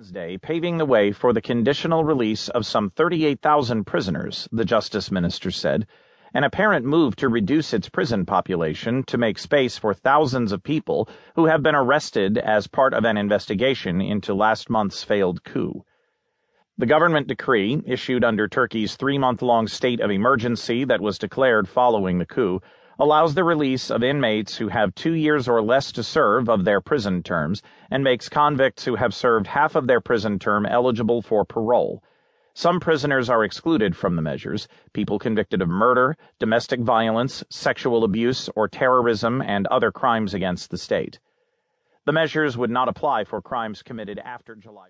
Wednesday, paving the way for the conditional release of some 38,000 prisoners, the Justice Minister said, an apparent move to reduce its prison population to make space for thousands of people who have been arrested as part of an investigation into last month's failed coup. The government decree, issued under Turkey's three month long state of emergency that was declared following the coup, allows the release of inmates who have two years or less to serve of their prison terms and makes convicts who have served half of their prison term eligible for parole. Some prisoners are excluded from the measures people convicted of murder, domestic violence, sexual abuse, or terrorism and other crimes against the state. The measures would not apply for crimes committed after July.